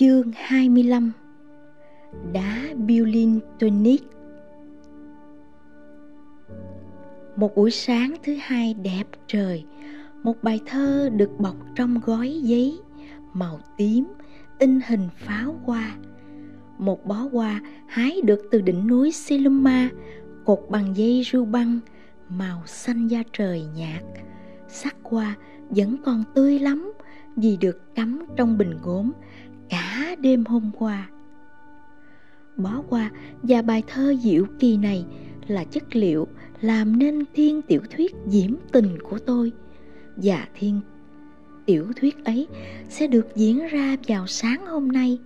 Chương 25 Đá Violin Tonic. Một buổi sáng thứ hai đẹp trời, Một bài thơ được bọc trong gói giấy, Màu tím, in hình pháo hoa. Một bó hoa hái được từ đỉnh núi Siluma, Cột bằng dây ru băng, Màu xanh da trời nhạt. Sắc hoa vẫn còn tươi lắm Vì được cắm trong bình gốm cả đêm hôm qua. Bó qua và bài thơ diệu kỳ này là chất liệu làm nên thiên tiểu thuyết diễm tình của tôi. Và thiên tiểu thuyết ấy sẽ được diễn ra vào sáng hôm nay.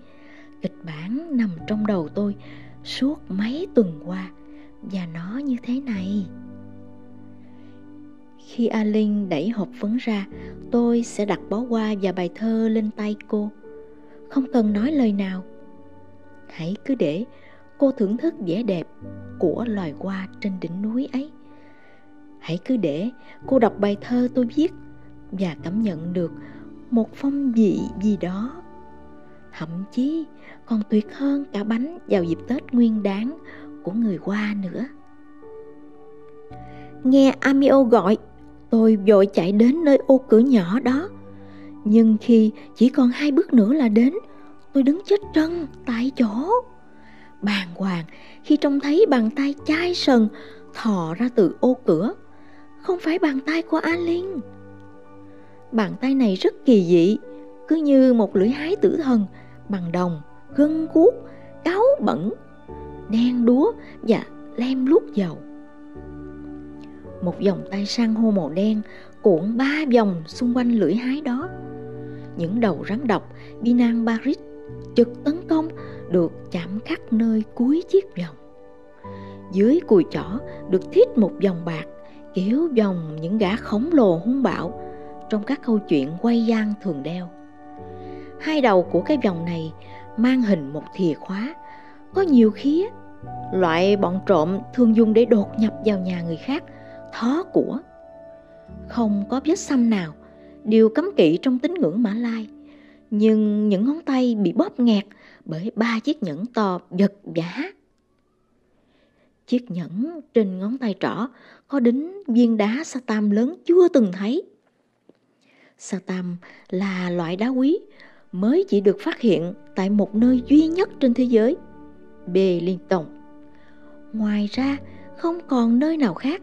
Kịch bản nằm trong đầu tôi suốt mấy tuần qua. Và nó như thế này. Khi a linh đẩy hộp phấn ra, tôi sẽ đặt bó hoa và bài thơ lên tay cô không cần nói lời nào. Hãy cứ để cô thưởng thức vẻ đẹp của loài hoa trên đỉnh núi ấy. Hãy cứ để cô đọc bài thơ tôi viết và cảm nhận được một phong vị gì đó. Thậm chí còn tuyệt hơn cả bánh vào dịp tết nguyên đáng của người hoa nữa. Nghe amio gọi, tôi vội chạy đến nơi ô cửa nhỏ đó nhưng khi chỉ còn hai bước nữa là đến Tôi đứng chết trân tại chỗ. Bàng hoàng khi trông thấy bàn tay chai sần Thò ra từ ô cửa. Không phải bàn tay của A Linh. Bàn tay này rất kỳ dị Cứ như một lưỡi hái tử thần Bằng đồng, gân guốc, cáo bẩn Đen đúa và lem lút dầu. Một vòng tay sang hô màu đen cuộn ba vòng xung quanh lưỡi hái đó những đầu rắn độc Binan Barit trực tấn công được chạm khắc nơi cuối chiếc vòng. Dưới cùi chỏ được thiết một vòng bạc kiểu vòng những gã khổng lồ hung bạo trong các câu chuyện quay gian thường đeo. Hai đầu của cái vòng này mang hình một thìa khóa, có nhiều khía, loại bọn trộm thường dùng để đột nhập vào nhà người khác, thó của. Không có vết xăm nào điều cấm kỵ trong tín ngưỡng Mã Lai. Nhưng những ngón tay bị bóp nghẹt bởi ba chiếc nhẫn to giật giả. Chiếc nhẫn trên ngón tay trỏ có đính viên đá sa tam lớn chưa từng thấy. Sa tam là loại đá quý mới chỉ được phát hiện tại một nơi duy nhất trên thế giới, Bellington. Ngoài ra không còn nơi nào khác.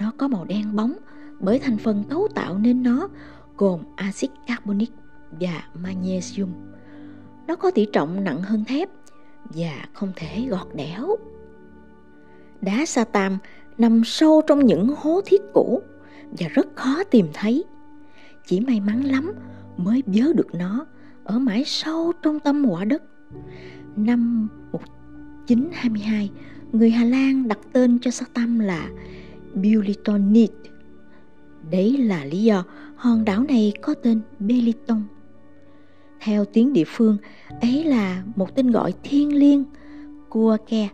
Nó có màu đen bóng bởi thành phần cấu tạo nên nó gồm axit carbonic và magnesium. Nó có tỷ trọng nặng hơn thép và không thể gọt đẽo. Đá sa tam nằm sâu trong những hố thiết cũ và rất khó tìm thấy. Chỉ may mắn lắm mới vớ được nó ở mãi sâu trong tâm quả đất. Năm 1922, người Hà Lan đặt tên cho sa tam là Bulitonite Đấy là lý do hòn đảo này có tên Beliton. Theo tiếng địa phương, ấy là một tên gọi thiên liêng, Kuake.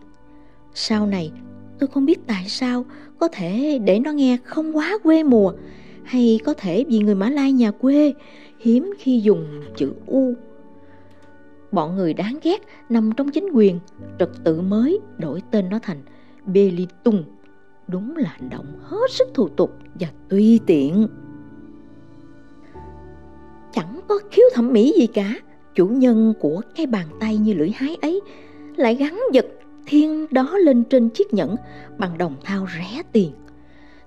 Sau này, tôi không biết tại sao có thể để nó nghe không quá quê mùa, hay có thể vì người Mã Lai nhà quê hiếm khi dùng chữ U. Bọn người đáng ghét nằm trong chính quyền, trật tự mới đổi tên nó thành Belitung đúng là hành động hết sức thủ tục và tùy tiện. Chẳng có khiếu thẩm mỹ gì cả, chủ nhân của cái bàn tay như lưỡi hái ấy lại gắn vật thiên đó lên trên chiếc nhẫn bằng đồng thau rẻ tiền.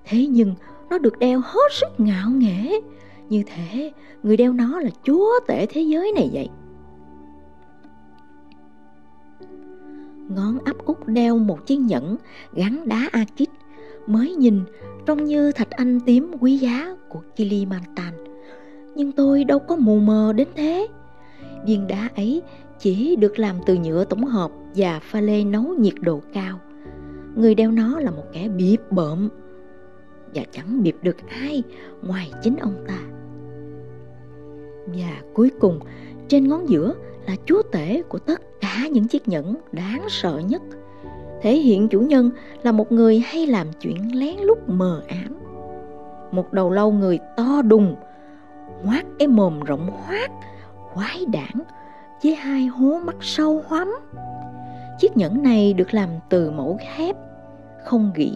Thế nhưng nó được đeo hết sức ngạo nghễ. Như thế, người đeo nó là chúa tể thế giới này vậy. Ngón áp út đeo một chiếc nhẫn gắn đá akit mới nhìn trông như thạch anh tím quý giá của Kilimantan. Nhưng tôi đâu có mù mờ đến thế. Viên đá ấy chỉ được làm từ nhựa tổng hợp và pha lê nấu nhiệt độ cao. Người đeo nó là một kẻ biệp bợm và chẳng biệp được ai ngoài chính ông ta. Và cuối cùng, trên ngón giữa là chúa tể của tất cả những chiếc nhẫn đáng sợ nhất – thể hiện chủ nhân là một người hay làm chuyện lén lút mờ ám một đầu lâu người to đùng ngoác cái mồm rộng hoác quái đản với hai hố mắt sâu hoắm. Chiếc nhẫn này được làm từ mẫu thép, không gỉ,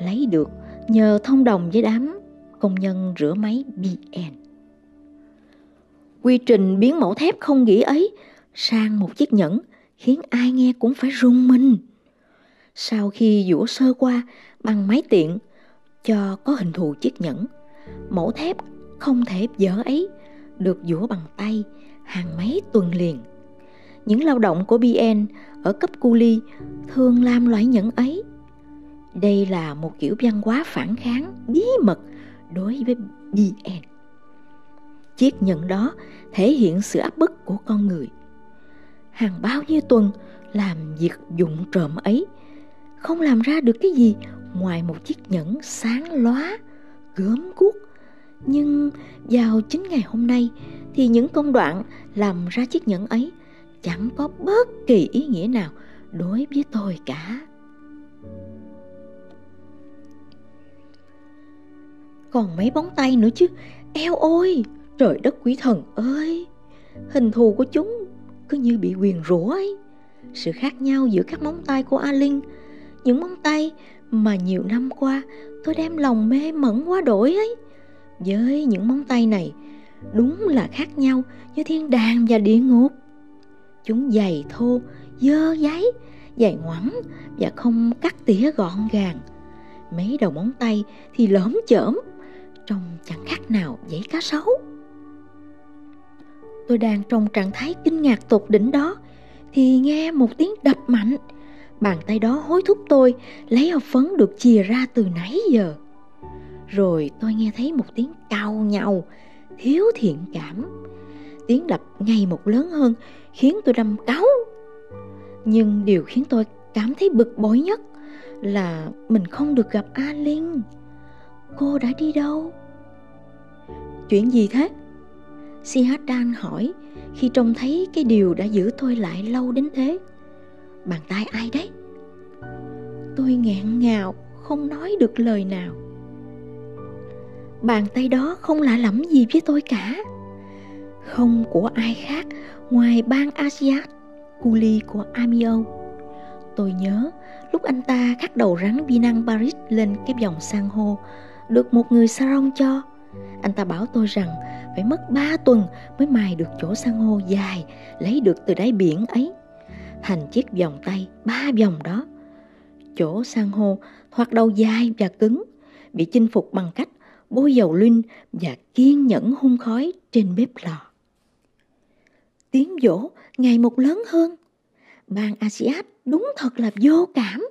lấy được nhờ thông đồng với đám công nhân rửa máy BN. Quy trình biến mẫu thép không gỉ ấy sang một chiếc nhẫn khiến ai nghe cũng phải rung mình. Sau khi dũa sơ qua bằng máy tiện cho có hình thù chiếc nhẫn, mẫu thép không thể dở ấy được dũa bằng tay hàng mấy tuần liền. Những lao động của BN ở cấp cu ly thường làm loại nhẫn ấy. Đây là một kiểu văn hóa phản kháng bí mật đối với BN. Chiếc nhẫn đó thể hiện sự áp bức của con người. Hàng bao nhiêu tuần làm việc dụng trộm ấy, không làm ra được cái gì ngoài một chiếc nhẫn sáng lóa, gớm guốc. Nhưng vào chính ngày hôm nay thì những công đoạn làm ra chiếc nhẫn ấy chẳng có bất kỳ ý nghĩa nào đối với tôi cả. Còn mấy bóng tay nữa chứ, eo ôi, trời đất quý thần ơi! Hình thù của chúng cứ như bị quyền rủa ấy. Sự khác nhau giữa các móng tay của A Linh, những móng tay mà nhiều năm qua tôi đem lòng mê mẩn quá đổi ấy. Với những móng tay này, đúng là khác nhau như thiên đàng và địa ngục. Chúng dày thô, dơ giấy, dài ngoẵng và không cắt tỉa gọn gàng. Mấy đầu móng tay thì lõm chởm, trông chẳng khác nào giấy cá sấu. Tôi đang trong trạng thái kinh ngạc tột đỉnh đó thì nghe một tiếng đập mạnh. Bàn tay đó hối thúc tôi lấy hộp phấn được chìa ra từ nãy giờ. Rồi tôi nghe thấy một tiếng cao nhau, thiếu thiện cảm. Tiếng đập ngày một lớn hơn khiến tôi đâm cáu. Nhưng điều khiến tôi cảm thấy bực bội nhất là mình không được gặp A Linh. Cô đã đi đâu? Chuyện gì thế? Si Hát đang hỏi khi trông thấy cái điều đã giữ tôi lại lâu đến thế. Bàn tay ai đấy? Tôi nghẹn ngào, không nói được lời nào. Bàn tay đó không lạ lẫm gì với tôi cả. Không của ai khác ngoài bang Asiat, cu ly của Amio. Tôi nhớ lúc anh ta cắt đầu rắn vi năng Paris lên cái vòng san hô, được một người sarong cho. Anh ta bảo tôi rằng phải mất 3 tuần mới mài được chỗ san hô dài lấy được từ đáy biển ấy thành chiếc vòng tay ba vòng đó. Chỗ san hô thoạt đầu dài và cứng bị chinh phục bằng cách bôi dầu linh và kiên nhẫn hun khói trên bếp lò. Tiếng vỗ ngày một lớn hơn. Bang Asiat đúng thật là vô cảm.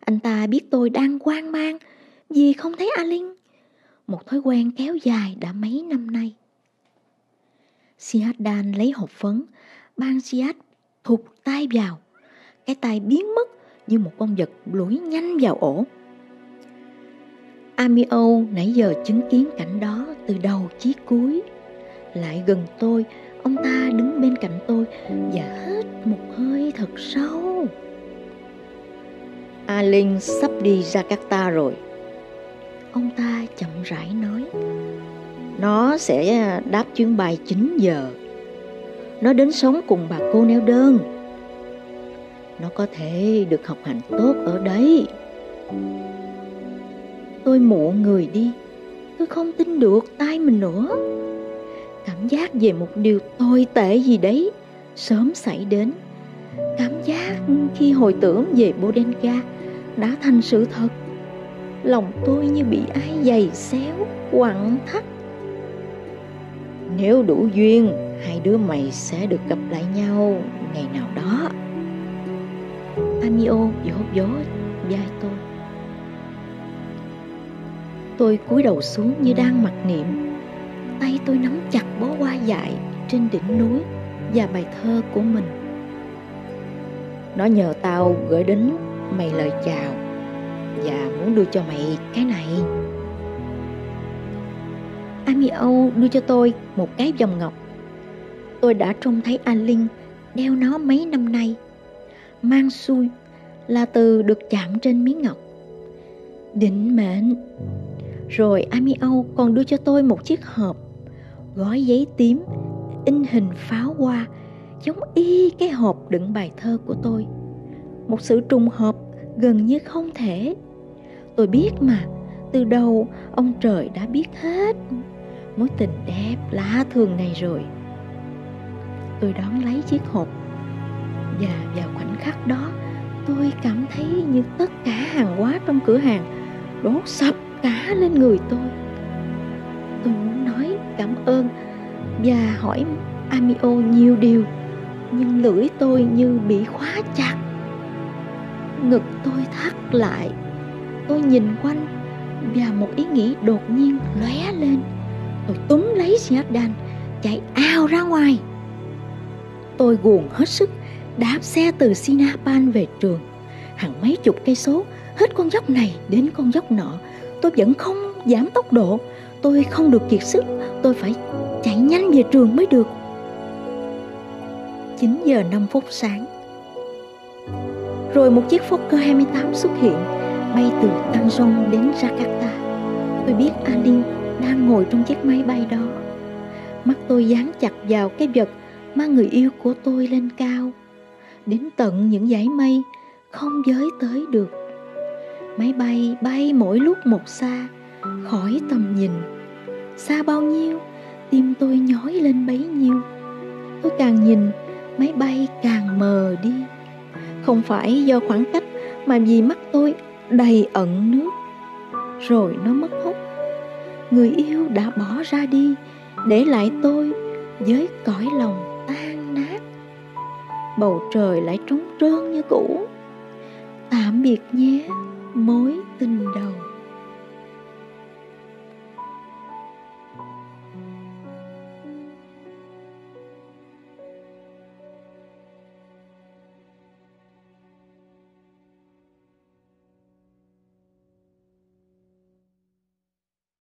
Anh ta biết tôi đang quan mang vì không thấy A Linh. Một thói quen kéo dài đã mấy năm nay. Siad Dan lấy hộp phấn, ban Siad thụt tay vào. Cái tay biến mất như một con vật lủi nhanh vào ổ. Amio nãy giờ chứng kiến cảnh đó từ đầu chí cuối. Lại gần tôi, ông ta đứng bên cạnh tôi và hít một hơi thật sâu. A Linh sắp đi Jakarta rồi. Ông ta chậm rãi nói. Nó sẽ đáp chuyến bay 9 giờ. Nó đến sống cùng bà cô neo đơn. Nó có thể được học hành tốt ở đấy. Tôi mộ người đi. Tôi không tin được tay mình nữa. Cảm giác về một điều tồi tệ gì đấy sớm xảy đến. Cảm giác khi hồi tưởng về Bodenka đã thành sự thật. Lòng tôi như bị ai giày xéo, quặn thắt nếu đủ duyên, hai đứa mày sẽ được gặp lại nhau ngày nào đó. Amio vỗ vỗ vai tôi. Tôi cúi đầu xuống như đang mặc niệm. Tay tôi nắm chặt bó hoa dại trên đỉnh núi và bài thơ của mình. Nó nhờ tao gửi đến mày lời chào và muốn đưa cho mày cái này. Ami Âu đưa cho tôi một cái vòng ngọc. Tôi đã trông thấy anh Linh đeo nó mấy năm nay. Mang xui là từ được chạm trên miếng ngọc. Định mệnh. Rồi Ami Âu còn đưa cho tôi một chiếc hộp gói giấy tím in hình pháo hoa giống y cái hộp đựng bài thơ của tôi. Một sự trùng hợp gần như không thể. Tôi biết mà, từ đầu ông trời đã biết hết mối tình đẹp lạ thường này rồi. Tôi đón lấy chiếc hộp. Và vào khoảnh khắc đó, tôi cảm thấy như tất cả hàng hóa trong cửa hàng đổ sập cả lên người tôi. Tôi muốn nói cảm ơn và hỏi Amio nhiều điều, nhưng lưỡi tôi như bị khóa chặt. Ngực tôi thắt lại, tôi nhìn quanh và một ý nghĩ đột nhiên lóe lên. Tôi túm lấy Siadan chạy ao ra ngoài tôi guồn hết sức, đạp xe từ Sinapan về trường. Hàng mấy chục cây số, hết con dốc này đến con dốc nọ. Tôi vẫn không giảm tốc độ. Tôi không được kiệt sức. Tôi phải chạy nhanh về trường mới được. 9 giờ 5 phút sáng. Rồi một chiếc Fokker 28 xuất hiện, Bay từ Tanjong đến Jakarta. Tôi biết Alin đang ngồi trong chiếc máy bay đó. Mắt tôi dán chặt vào cái vật mang người yêu của tôi lên cao, Đến tận những dải mây không giới tới được. Máy bay bay mỗi lúc một xa, Khỏi tầm nhìn. Xa bao nhiêu, Tim tôi nhói lên bấy nhiêu. Tôi càng nhìn, máy bay càng mờ đi. Không phải do khoảng cách mà vì mắt tôi đầy ẩn nước, rồi nó mất hút. Người yêu đã bỏ ra đi, để lại tôi với cõi lòng tan nát bầu trời lại trống trơn như cũ. Tạm biệt nhé, mối tình đầu.